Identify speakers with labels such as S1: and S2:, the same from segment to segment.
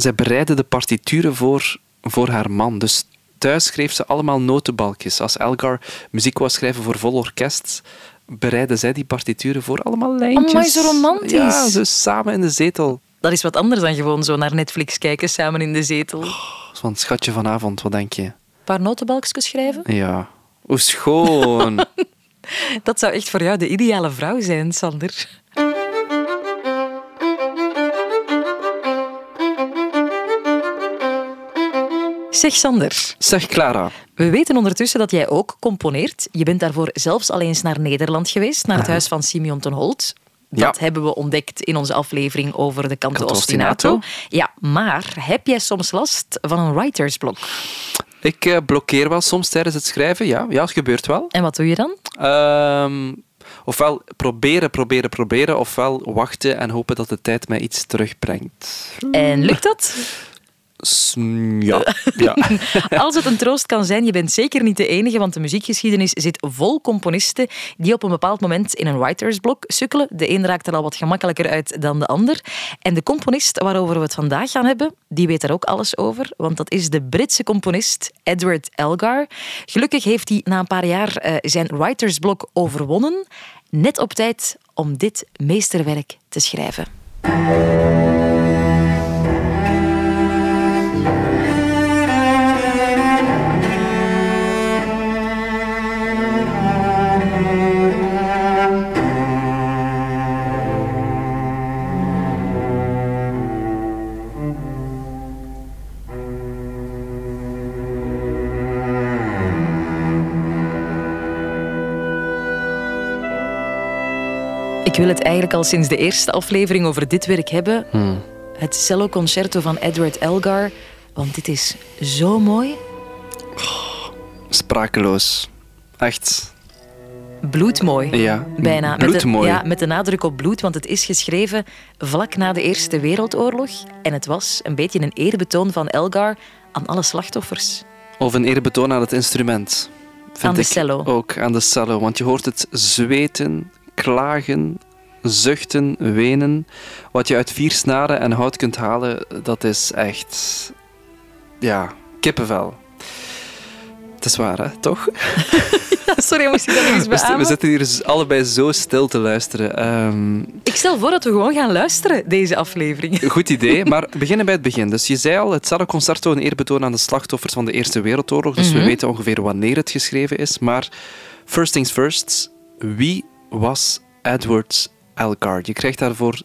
S1: zij bereidde de partituren voor, voor haar man. Dus thuis schreef ze allemaal notenbalkjes. Als Elgar muziek wou schrijven voor vol orkest, bereidde zij die partituren voor allemaal lijntjes.
S2: Amai, zo romantisch.
S1: Ja, zo samen in de zetel.
S2: Dat is wat anders dan gewoon zo naar Netflix kijken samen in de zetel. Een
S1: Van schatje vanavond, wat denk je?
S2: paar notenbalkjes schrijven.
S1: Ja. Hoe schoon.
S2: Dat zou echt voor jou de ideale vrouw zijn, Sander. Zeg Sander,
S1: zeg Clara.
S2: we weten ondertussen dat jij ook componeert. Je bent daarvoor zelfs al eens naar Nederland geweest, naar het huis van Simeon ten Holt. Dat
S1: Ja.
S2: hebben we ontdekt in onze aflevering over de Canto
S1: Canto
S2: Ostinato.
S1: Ostinato.
S2: Ja, maar heb jij soms last van een writersblok?
S1: Ik eh, blokkeer wel soms tijdens het schrijven. Ja, ja het gebeurt wel.
S2: En wat doe je dan?
S1: Ehm, ofwel proberen, proberen, proberen, ofwel wachten en hopen dat de tijd mij iets terugbrengt.
S2: En lukt dat?
S1: Ja, ja.
S2: Als het een troost kan zijn, je bent zeker niet de enige, want de muziekgeschiedenis zit vol componisten die op een bepaald moment in een writersblok sukkelen. De een raakt er al wat gemakkelijker uit dan de ander. En de componist waarover we het vandaag gaan hebben, die weet er ook alles over, want dat is de Britse componist Edward Elgar. Gelukkig heeft hij na een paar jaar eh, zijn writersblok overwonnen, net op tijd om dit meesterwerk te schrijven. Ik wil het eigenlijk al sinds de eerste aflevering over dit werk hebben. Het cello concerto van Edward Elgar. Want dit is zo mooi.
S1: Sprakeloos. Echt.
S2: Bloedmooi.
S1: Ja,
S2: Bijna. Met de,
S1: bloedmooi.
S2: ja, met de nadruk op bloed, want het is geschreven vlak na de Eerste Wereldoorlog. En het was een beetje een eerbetoon van Elgar aan alle slachtoffers.
S1: Of een eerbetoon aan het instrument. Vind
S2: Aan de
S1: ik
S2: cello.
S1: Ook aan de cello. Want je hoort het zweten, klagen, zuchten, wenen. Wat je uit vier snaren en hout kunt halen, dat is echt... Ja, kippenvel. Het is waar, hè? Toch?
S2: Sorry, moest ik dat nog eens
S1: We, st- we
S2: beamen?
S1: zitten hier allebei zo stil te luisteren. Ehm,
S2: Ik stel voor dat we gewoon gaan luisteren, deze aflevering.
S1: Goed idee, maar beginnen bij het begin. Dus je zei al, het Cello Concerto een eerbetoon aan de slachtoffers van de Eerste Wereldoorlog. Dus
S2: Mhm.
S1: we weten ongeveer wanneer het geschreven is. Maar first things first, wie was Edward Elgar? Je krijgt daarvoor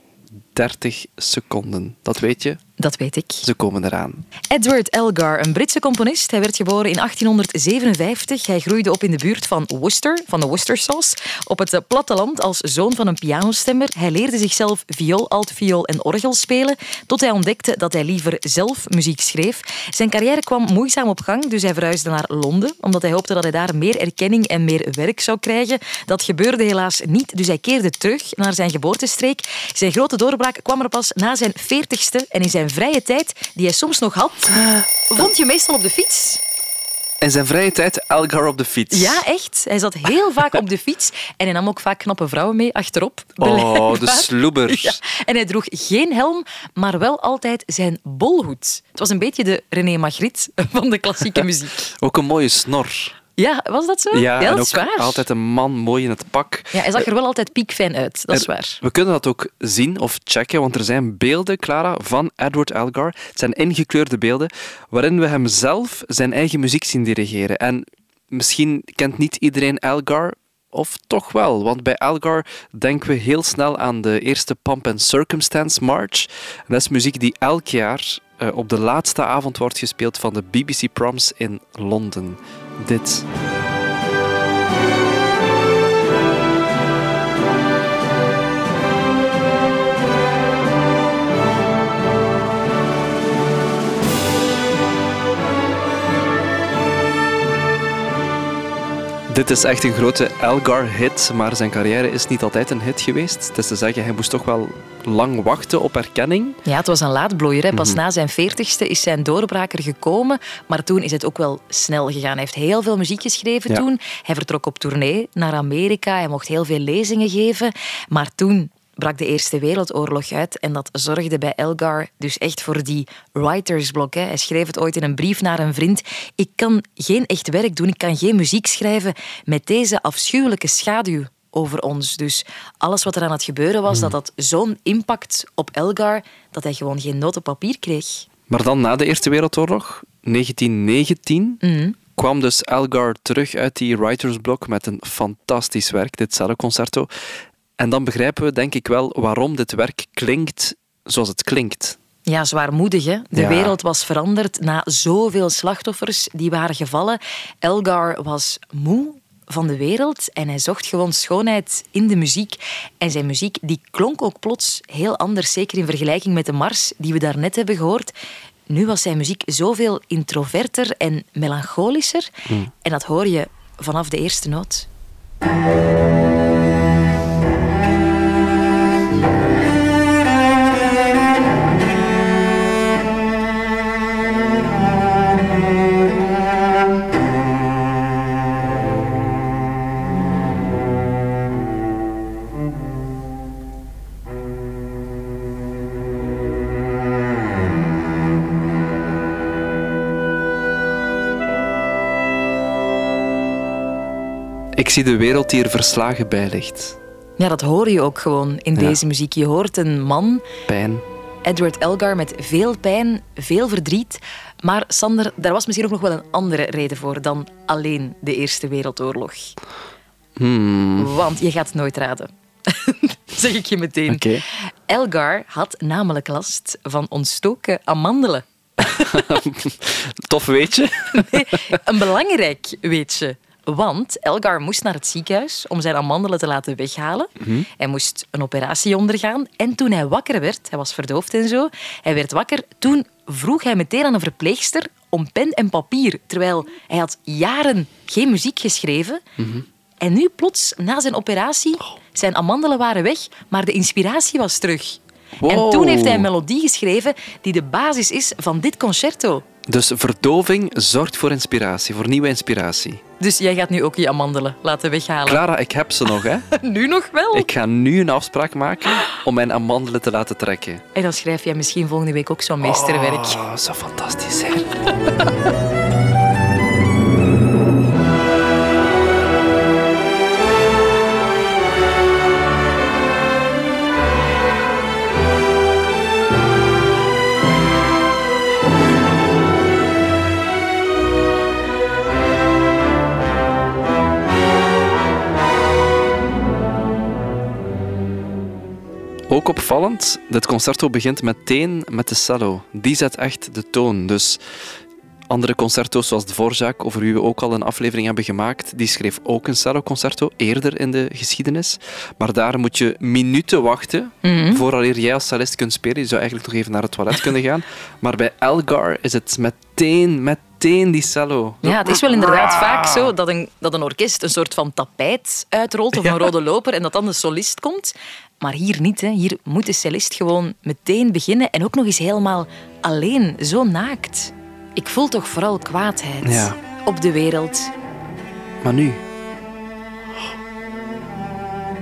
S1: 30 seconden. Dat weet je,
S2: Dat weet ik.
S1: ze komen eraan.
S2: Edward Elgar, een Britse componist. Hij werd geboren in 1857. Hij groeide op in de buurt van Worcester, van de Worcester Sauce, op het platteland als zoon van een pianostemmer. Hij leerde zichzelf viool, altviool en orgel spelen, tot hij ontdekte dat hij liever zelf muziek schreef. Zijn carrière kwam moeizaam op gang, dus hij verhuisde naar Londen, omdat hij hoopte dat hij daar meer erkenning en meer werk zou krijgen. Dat gebeurde helaas niet, dus hij keerde terug naar zijn geboortestreek. Zijn grote doorbraak kwam er pas na zijn veertigste en in zijn vrije tijd, die hij soms nog had, vond je meestal op de fiets.
S1: In zijn vrije tijd Elgar op de fiets.
S2: Ja, echt. Hij zat heel vaak op de fiets en hij nam ook vaak knappe vrouwen mee achterop.
S1: Oh, de sloeber.
S2: Ja. En hij droeg geen helm, maar wel altijd zijn bolhoed. Het was een beetje de René Magritte van de klassieke muziek.
S1: Ook een mooie snor.
S2: Ja, was dat zo?
S1: Ja,
S2: dat
S1: ook
S2: is waar.
S1: altijd een man mooi in het pak.
S2: Ja, hij zag er wel altijd piekfijn uit, dat is waar.
S1: We kunnen dat ook zien of checken, want er zijn beelden, Clara, van Edward Elgar. Het zijn ingekleurde beelden waarin we hem zelf zijn eigen muziek zien dirigeren. En misschien kent niet iedereen Elgar, of toch wel, want bij Elgar denken we heel snel aan de eerste Pomp and Circumstance March. En dat is muziek die elk jaar eh, op de laatste avond wordt gespeeld van de BBC Proms in Londen. Dit. Dit is echt een grote Elgar-hit, maar zijn carrière is niet altijd een hit geweest. Het is te zeggen, hij moest toch wel lang wachten op erkenning.
S2: Ja, het was een laadbloeier. Hè. Pas
S1: Mhm.
S2: na zijn veertigste is zijn doorbraker gekomen. Maar toen is het ook wel snel gegaan. Hij heeft heel veel muziek geschreven
S1: Ja.
S2: toen. Hij vertrok op tournee naar Amerika. Hij mocht heel veel lezingen geven. Maar toen brak de Eerste Wereldoorlog uit en dat zorgde bij Elgar dus echt voor die writersblok. Hè. Hij schreef het ooit in een brief naar een vriend. Ik kan geen echt werk doen, ik kan geen muziek schrijven met deze afschuwelijke schaduw over ons. Dus alles wat er aan het gebeuren was, dat had zo'n impact op Elgar dat hij gewoon geen noot op papier kreeg.
S1: Maar dan na de Eerste Wereldoorlog, 1919, kwam dus Elgar terug uit die writersblok met een fantastisch werk, dit celloconcerto. En dan begrijpen we denk ik wel waarom dit werk klinkt zoals het klinkt.
S2: Ja, zwaarmoedig. Hè? De
S1: Ja.
S2: wereld was veranderd na zoveel slachtoffers die waren gevallen. Elgar was moe van de wereld en hij zocht gewoon schoonheid in de muziek. En zijn muziek die klonk ook plots heel anders, zeker in vergelijking met de mars die we daarnet hebben gehoord. Nu was zijn muziek zoveel introverter en melancholischer. En dat hoor je vanaf de eerste noot.
S1: Ik zie de wereld die er verslagen bij ligt.
S2: Ja, dat hoor je ook gewoon in
S1: Ja.
S2: deze muziek. Je hoort een man
S1: Pijn.
S2: Edward Elgar met veel pijn, veel verdriet. Maar Sander, daar was misschien ook nog wel een andere reden voor dan alleen de Eerste Wereldoorlog.
S1: Hmm.
S2: Want je gaat het nooit raden. zeg ik je meteen. Elgar had namelijk last van ontstoken amandelen.
S1: Tof weetje.
S2: Nee, een belangrijk weetje. Want Elgar moest naar het ziekenhuis om zijn amandelen te laten weghalen. Hij moest een operatie ondergaan. En toen hij wakker werd, hij was verdoofd en zo, hij werd wakker, toen vroeg hij meteen aan een verpleegster om pen en papier. Terwijl hij had jaren geen muziek geschreven. En nu plots, na zijn operatie, zijn amandelen waren weg, maar de inspiratie was terug. En toen heeft hij een melodie geschreven die de basis is van dit concerto.
S1: Dus verdoving zorgt voor inspiratie, voor nieuwe inspiratie.
S2: Dus jij gaat nu ook je amandelen laten weghalen.
S1: Clara, ik heb ze nog, hè.
S2: Nu nog wel?
S1: Ik ga nu een afspraak maken om mijn amandelen te laten trekken.
S2: En dan schrijf jij misschien volgende week ook zo'n meesterwerk.
S1: Oh, zou fantastisch zijn. Ook opvallend, dit concerto begint meteen met de cello. Die zet echt de toon. Dus andere concerto's zoals Dvorak, over wie we ook al een aflevering hebben gemaakt, die schreef ook een celloconcerto eerder in de geschiedenis. Maar daar moet je minuten wachten vooraleer jij als cellist kunt spelen. Je zou eigenlijk nog even naar het toilet kunnen gaan. Maar bij Elgar is het meteen, meteen die cello.
S2: Ja, het is wel inderdaad vaak zo dat een, dat een orkest een soort van tapijt uitrolt of een rode loper en dat dan de solist komt. Maar hier niet. Hè. Hier moet de cellist gewoon meteen beginnen en ook nog eens helemaal alleen, zo naakt. Ik voel toch vooral kwaadheid
S1: Ja.
S2: op de wereld.
S1: Maar nu,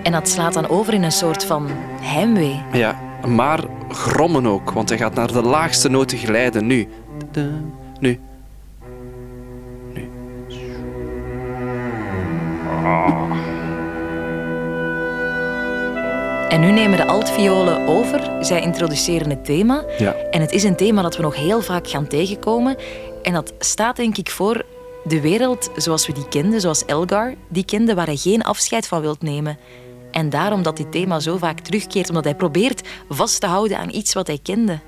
S2: En dat slaat dan over in een soort van heimwee.
S1: ja, maar grommen ook, want hij gaat naar de laagste noten glijden. Nu. Nu.
S2: Nu nemen de altviolen over. Zij introduceren het thema.
S1: Ja.
S2: En het is een thema dat we nog heel vaak gaan tegenkomen. En dat staat denk ik voor de wereld zoals we die kenden, zoals Elgar die kende, waar hij geen afscheid van wilt nemen. En daarom dat dit thema zo vaak terugkeert, omdat hij probeert vast te houden aan iets wat hij kende.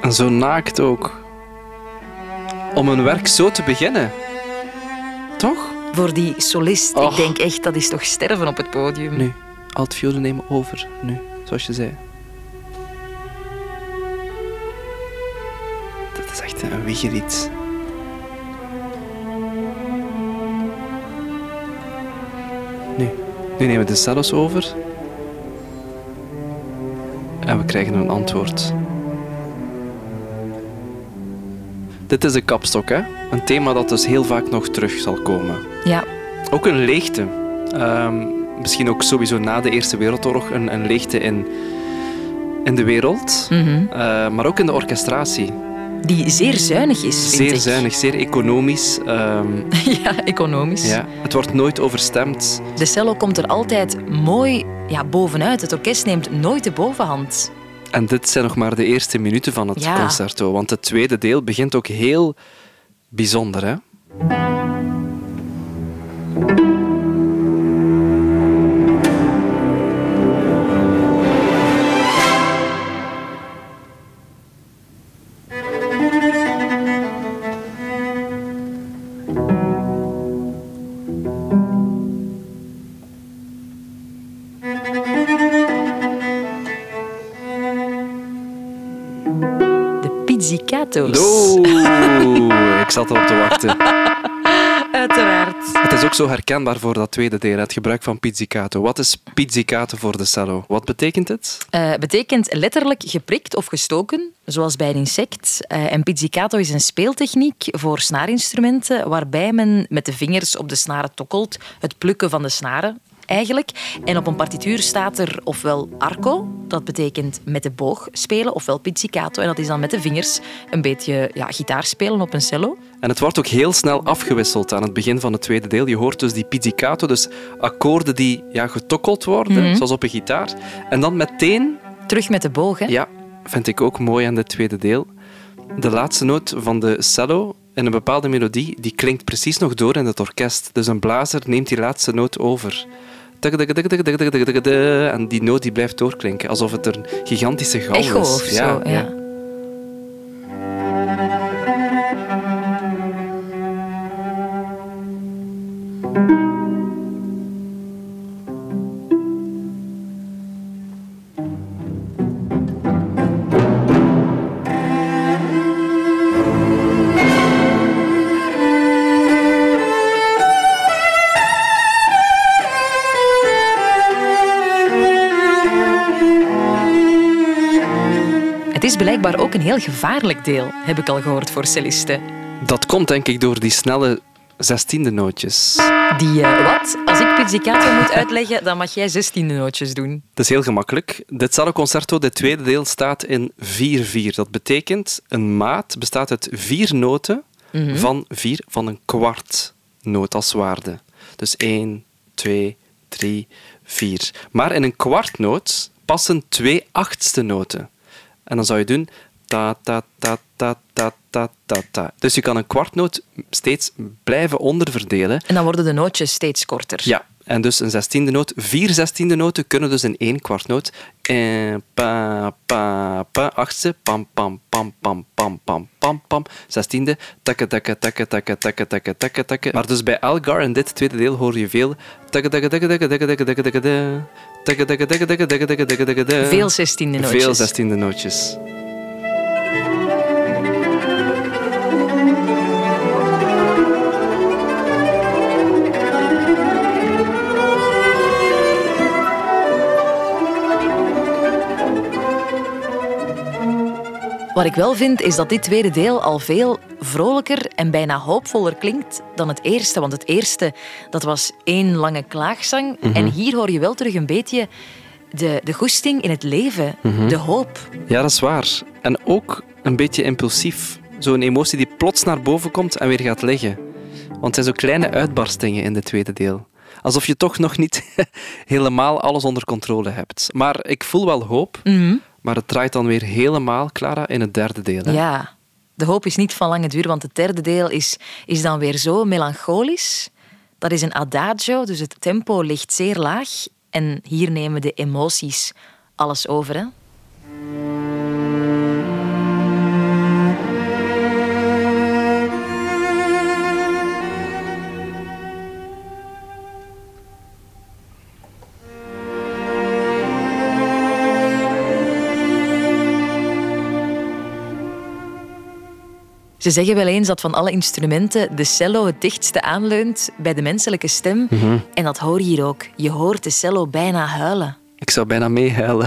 S1: En zo naakt ook. Om een werk zo te beginnen. Toch?
S2: Voor die solist, ik denk echt, dat is toch sterven op het podium.
S1: Nu. Altviolen nemen over. Nu. Zoals je zei. Dat is echt een wiegelied. Nu. Nu nemen we de cellos over. En we krijgen een antwoord. Dit is de kapstok, hè? Een thema dat dus heel vaak nog terug zal komen.
S2: Ja,
S1: Ook een leegte. Ehm, misschien ook sowieso na de Eerste Wereldoorlog een, een leegte in, in de wereld,
S2: Mhm.
S1: Eh, maar ook in de orchestratie.
S2: Die zeer zuinig is, vind
S1: Zeer
S2: ik.
S1: zuinig, zeer economisch. ehm,
S2: ja, economisch.
S1: ja. Het wordt nooit overstemd.
S2: De cello komt er altijd mooi ja, bovenuit. Het orkest neemt nooit de bovenhand.
S1: En dit zijn nog maar de eerste minuten van het
S2: Ja.
S1: concerto, want het tweede deel begint ook heel bijzonder. Hè? Oeh, ik zat erop te wachten.
S2: Uiteraard.
S1: Het is ook zo herkenbaar voor dat tweede deel, het gebruik van pizzicato. Wat is pizzicato voor de cello? Wat betekent het?
S2: Eh, betekent letterlijk geprikt of gestoken, zoals bij een insect. Eh, en pizzicato is een speeltechniek voor snaarinstrumenten waarbij men met de vingers op de snaren tokkelt, het plukken van de snaren eigenlijk. En op een partituur staat er ofwel arco, dat betekent met de boog spelen, ofwel pizzicato, en dat is dan met de vingers een beetje ja, gitaar spelen op een cello.
S1: En het wordt ook heel snel afgewisseld aan het begin van het tweede deel. Je hoort dus die pizzicato, dus akkoorden die ja, getokkeld worden, zoals op een gitaar. En dan meteen,
S2: Terug met de boog, hè?
S1: ja, vind ik ook mooi aan dit tweede deel, de laatste noot van de cello in een bepaalde melodie, die klinkt precies nog door in het orkest. Dus een blazer neemt die laatste noot over. En die noot die blijft doorklinken, alsof het een gigantische galm is.
S2: Ja. Blijkbaar ook een heel gevaarlijk deel, heb ik al gehoord voor cellisten.
S1: Dat komt denk ik door die snelle zestiende nootjes.
S2: Die, eh, wat? Als ik pizzicato moet uitleggen, dan mag jij zestiende nootjes doen.
S1: Dat is heel gemakkelijk. Dit celloconcerto, dit tweede deel, staat in 4-4. Dat betekent, een maat bestaat uit vier noten van vier van een kwart noot als waarde. Dus 1, 2, 3, 4. Maar in een kwartnoot passen twee achtste noten. En dan zou je doen ta ta ta ta ta ta ta ta. Dus je kan een kwartnoot steeds blijven onderverdelen.
S2: En dan worden de nootjes steeds korter.
S1: Ja, en dus een zestiende noot. Vier zestiende noten kunnen dus in één kwartnoot. Eh, pa, pa, pa, achtste, pam, pam, pam, pam, pam, pam, pam, pam. Zestiende, takke, takke, takke, takke, takke, takke, takke, takke. Maar dus bij Elgar in dit tweede deel hoor je veel takke, takke, takke, takke, takke, takke, takke, takke, takke, takke, takke, takke, takke, takke, takke, takke, de.
S2: Veel zestiende nootjes.
S1: Veel zestiende nootjes.
S2: Wat ik wel vind, is dat dit tweede deel al veel vrolijker en bijna hoopvoller klinkt dan het eerste. Want het eerste, dat was één lange klaagzang. En hier hoor je wel terug een beetje de, de goesting in het leven, de hoop.
S1: Ja, dat is waar. En ook een beetje impulsief. Zo'n emotie die plots naar boven komt en weer gaat liggen. Want het zijn zo kleine uitbarstingen in het tweede deel. Alsof je toch nog niet helemaal alles onder controle hebt. Maar ik voel wel hoop. Maar het draait dan weer helemaal, Clara, in het derde deel.
S2: Ja, de hoop is niet van lange duur, want het derde deel is, is dan weer zo melancholisch. Dat is een adagio, dus het tempo ligt zeer laag. En hier nemen de emoties alles over. Hè? Ze zeggen wel eens dat van alle instrumenten de cello het dichtste aanleunt bij de menselijke stem. En dat hoor je hier ook. Je hoort de cello bijna huilen.
S1: Ik zou bijna meehuilen.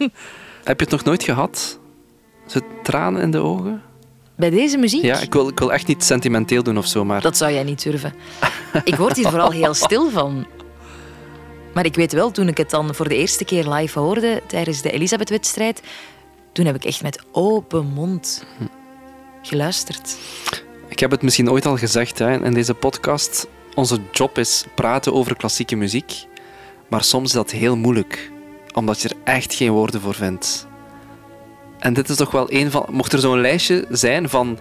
S1: Heb je het nog nooit gehad? Zo tranen in de ogen?
S2: Bij deze muziek?
S1: Ja, ik wil, ik wil echt niet sentimenteel doen of zo, maar...
S2: Dat zou jij niet durven. Ik word hier vooral heel stil van. Maar ik weet wel, toen ik het dan voor de eerste keer live hoorde tijdens de Elisabeth-wedstrijd, toen heb ik echt met open mond geluisterd.
S1: Ik heb het misschien ooit al gezegd hè, in deze podcast. Onze job is praten over klassieke muziek. Maar soms is dat heel moeilijk, omdat je er echt geen woorden voor vindt. En dit is toch wel een van. Mocht er zo'n lijstje zijn van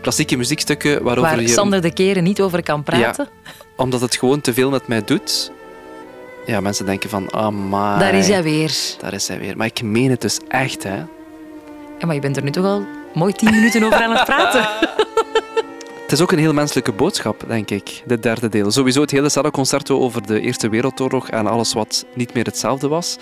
S1: klassieke muziekstukken waarover
S2: Waar
S1: je.
S2: Sander de Keren niet over kan praten.
S1: Omdat het gewoon te veel met mij doet. Ja, mensen denken van, amai.
S2: Daar is hij weer.
S1: Daar is hij weer. Maar ik meen het dus echt, hè.
S2: Ja, maar je bent er nu toch al mooi tien minuten over aan het praten.
S1: Het is ook een heel menselijke boodschap, denk ik, dit derde deel. Sowieso het hele Cello-concerto over de Eerste Wereldoorlog en alles wat niet meer hetzelfde was.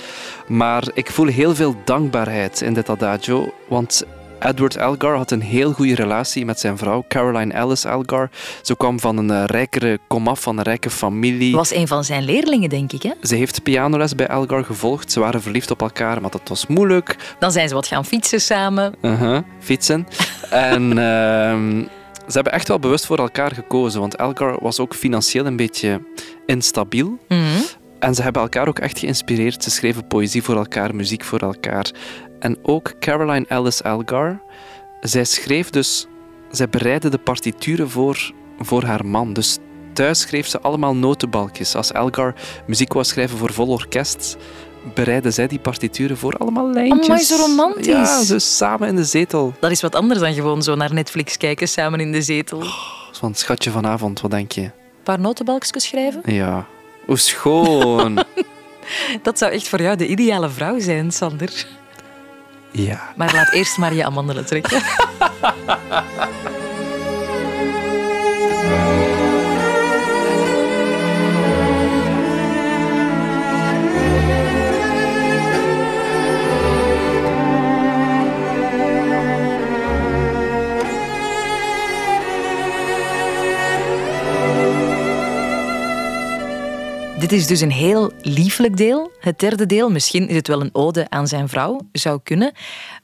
S1: Maar ik voel heel veel dankbaarheid in dit adagio, want Edward Elgar had een heel goede relatie met zijn vrouw, Caroline Alice Elgar. Ze kwam van een eh, rijkere komaf, van een rijke familie.
S2: Was een van zijn leerlingen, denk ik. Hè?
S1: Ze heeft pianoles bij Elgar gevolgd. Ze waren verliefd op elkaar, maar dat was moeilijk.
S2: Dan zijn ze wat gaan fietsen samen.
S1: Uh-huh, fietsen. en ehm, ze hebben echt wel bewust voor elkaar gekozen, want Elgar was ook financieel een beetje instabiel.
S2: Mhm.
S1: En ze hebben elkaar ook echt geïnspireerd. Ze schreven poëzie voor elkaar, muziek voor elkaar. En ook Caroline Alice Elgar. Zij schreef dus... Zij bereidde de partituren voor, voor haar man. Dus thuis schreef ze allemaal notenbalkjes. Als Elgar muziek wou schrijven voor vol orkest, bereidde zij die partituren voor allemaal lijntjes.
S2: Amai, zo romantisch.
S1: Ja, dus samen in de zetel.
S2: Dat is wat anders dan gewoon zo naar Netflix kijken, samen in de zetel. Een
S1: Van schatje vanavond, wat denk je?
S2: paar notenbalkjes schrijven.
S1: Ja. Hoe schoon.
S2: Dat zou echt voor jou de ideale vrouw zijn, Sander.
S1: Ja.
S2: Maar laat eerst maar je amandelen trekken. Dit is dus een heel lieflijk deel. Het derde deel, misschien is het wel een ode aan zijn vrouw, zou kunnen.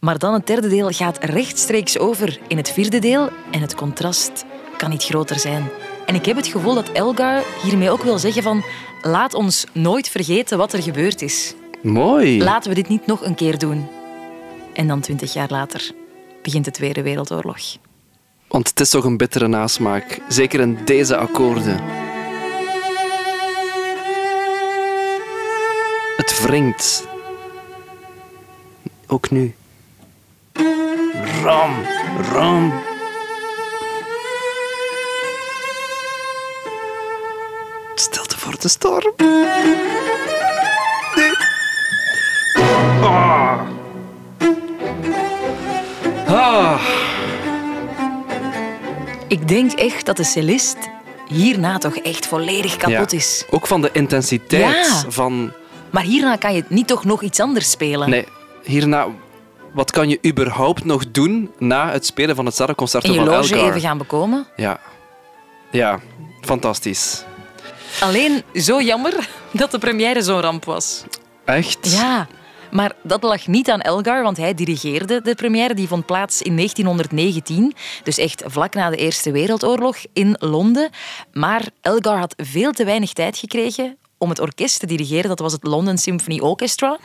S2: Maar dan het derde deel gaat rechtstreeks over in het vierde deel en het contrast kan niet groter zijn. En ik heb het gevoel dat Elgar hiermee ook wil zeggen van laat ons nooit vergeten wat er gebeurd is.
S1: Mooi.
S2: Laten we dit niet nog een keer doen. En dan twintig jaar later begint de Tweede Wereldoorlog.
S1: Want het is toch een bittere nasmaak. Zeker in deze akkoorden. Het wringt. Ook nu. Ram, ram. Stilte voor de storm. Nee. Ah. Ah.
S2: Ik denk echt dat de cellist hierna toch echt volledig kapot
S1: Ja.
S2: is.
S1: Ook van de intensiteit
S2: Ja.
S1: van...
S2: Maar hierna kan je niet toch nog iets anders spelen.
S1: Nee, hierna... Wat kan je überhaupt nog doen na het spelen van het
S2: En je
S1: van
S2: loge
S1: Elgar?
S2: even gaan bekomen.
S1: Ja. Ja, fantastisch.
S2: Alleen zo jammer dat de première zo'n ramp was.
S1: Echt?
S2: Ja, maar dat lag niet aan Elgar, want hij dirigeerde de première. Die vond plaats in 1919, dus echt vlak na de Eerste Wereldoorlog in Londen. Maar Elgar had veel te weinig tijd gekregen om het orkest te dirigeren. Dat was het London Symphony Orchestra.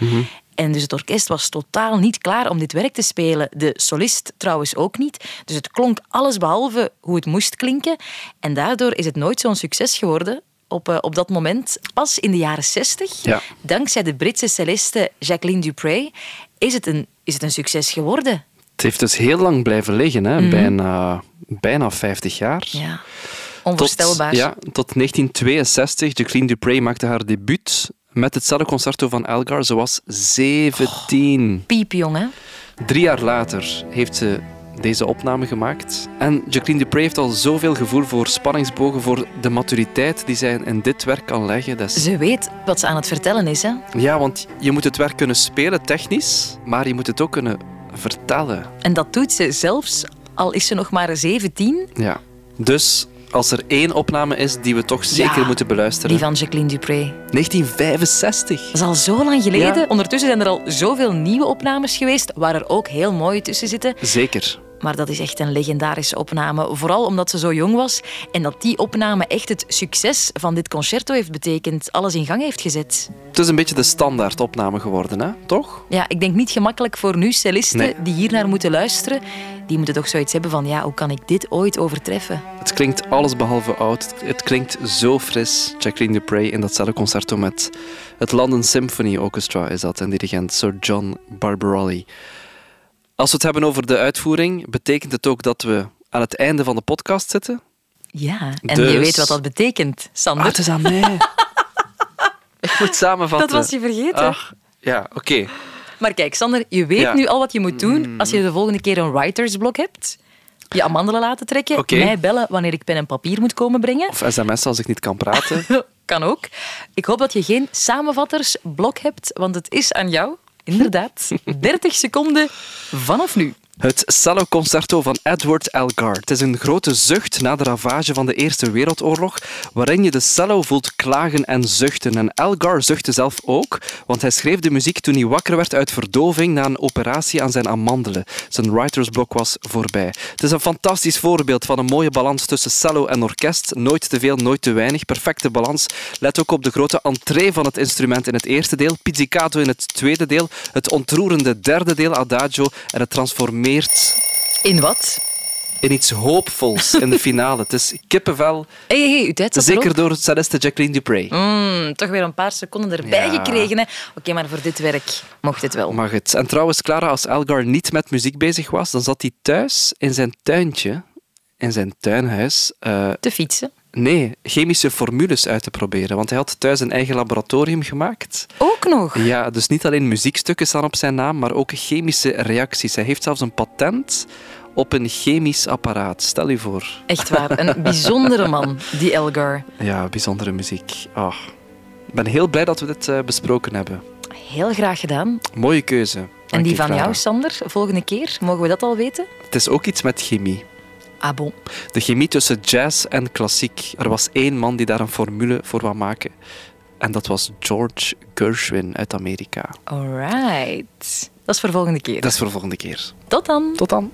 S2: En dus het orkest was totaal niet klaar om dit werk te spelen. De solist trouwens ook niet. Dus het klonk allesbehalve hoe het moest klinken. En daardoor is het nooit zo'n succes geworden. Op, eh, op dat moment, pas in de jaren 60,
S1: Ja.
S2: dankzij de Britse celliste Jacqueline Dupre, is het een, is het een succes geworden.
S1: Het heeft dus heel lang blijven liggen, hè? bijna, bijna 50 jaar.
S2: Mhm.
S1: Tot,
S2: Onvoorstelbaar.
S1: ja, tot 1962. Jacqueline Dupre maakte haar debuut met het Cello-concerto van Elgar. Ze was 17.
S2: Piepjong, hè?
S1: Drie jaar later heeft ze deze opname gemaakt. En Jacqueline Dupre heeft al zoveel gevoel voor spanningsbogen, voor de maturiteit die zij in dit werk kan leggen. Dat is-
S2: Ze weet wat ze aan het vertellen is, hè?
S1: Ja, want je moet het werk kunnen spelen technisch, maar je moet het ook kunnen vertellen.
S2: En dat doet ze zelfs, al is ze nog maar 17,
S1: Ja. Dus als er één opname is die we toch zeker
S2: Ja,
S1: moeten beluisteren.
S2: die van Jacqueline Dupre.
S1: 1965.
S2: Dat is al zo lang geleden.
S1: Ja.
S2: Ondertussen zijn er al zoveel nieuwe opnames geweest, waar er ook heel mooie tussen zitten.
S1: Zeker.
S2: Maar dat is echt een legendarische opname. Vooral omdat ze zo jong was en dat die opname echt het succes van dit concerto heeft betekend. Alles in gang heeft gezet.
S1: Het is een beetje de standaard opname geworden, hè? toch?
S2: Ja, ik denk niet gemakkelijk voor nu cellisten
S1: Nee.
S2: die hier naar moeten luisteren. Die moeten toch zoiets hebben van, ja, hoe kan ik dit ooit overtreffen?
S1: Het klinkt alles behalve oud. Het klinkt zo fris. Jacqueline Dupre in datzelfde concerto met het London Symphony Orchestra is dat en dirigent Sir John Barbarelli. Als we het hebben over de uitvoering, betekent het ook dat we aan het einde van de podcast zitten?
S2: Ja, en
S1: Dus-
S2: je weet wat dat betekent, Sander.
S1: Ah, het is aan mij. Ik moet samenvatten.
S2: dat was je vergeten.
S1: Ach, ja, oké.
S2: Maar kijk, Sander, je weet
S1: Ja. Mm.
S2: nu al wat je moet doen als je de volgende keer een writersblok hebt. Je amandelen laten trekken, mij bellen wanneer ik pen en papier moet komen brengen.
S1: Of sms als ik niet kan praten.
S2: Kan ook. Ik hoop dat je geen samenvattersblok hebt, want het is aan jou. Inderdaad. 30 seconden vanaf nu.
S1: Het cello concerto van Edward Elgar. Het is een grote zucht na de ravage van de Eerste Wereldoorlog, waarin je de cello voelt klagen en zuchten. En Elgar zuchtte zelf ook, want hij schreef de muziek toen hij wakker werd uit verdoving na een operatie aan zijn amandelen. Zijn writersblok was voorbij. Het is een fantastisch voorbeeld van een mooie balans tussen cello en orkest. Nooit te veel, nooit te weinig. Perfecte balans. Let ook op de grote entree van het instrument in het eerste deel, pizzicato in het tweede deel, het ontroerende derde deel, adagio, en het
S2: In wat?
S1: in iets hoopvols in de finale. Het is kippenvel,
S2: hey, hey, erop.
S1: zeker door celliste Jacqueline Dupre.
S2: Mm, toch weer een paar seconden erbij
S1: Ja.
S2: gekregen. hè. Oké, maar voor dit werk mocht het wel.
S1: Mag het. En trouwens, Clara, als Elgar niet met muziek bezig was, dan zat hij thuis in zijn tuintje, in zijn tuinhuis, eh,
S2: Te fietsen.
S1: Nee, chemische formules uit te proberen. Want hij had thuis een eigen laboratorium gemaakt.
S2: Ook nog.
S1: Ja, dus niet alleen muziekstukken staan op zijn naam, maar ook chemische reacties. Hij heeft zelfs een patent op een chemisch apparaat. Stel je voor.
S2: Echt waar. Een bijzondere man, die Elgar.
S1: Ja, bijzondere muziek. Ah. Ik ben heel blij dat we dit eh, besproken hebben.
S2: Heel graag gedaan.
S1: Mooie keuze.
S2: En die van
S1: Clara.
S2: jou, Sander, volgende keer, mogen we dat al weten?
S1: Het is ook iets met chemie.
S2: Ah bon.
S1: De chemie tussen jazz en klassiek. Er was één man die daar een formule voor wou maken. En dat was George Gershwin uit Amerika.
S2: Alright. Dat is voor volgende keer.
S1: Dat is voor de volgende keer.
S2: Tot dan.
S1: Tot dan.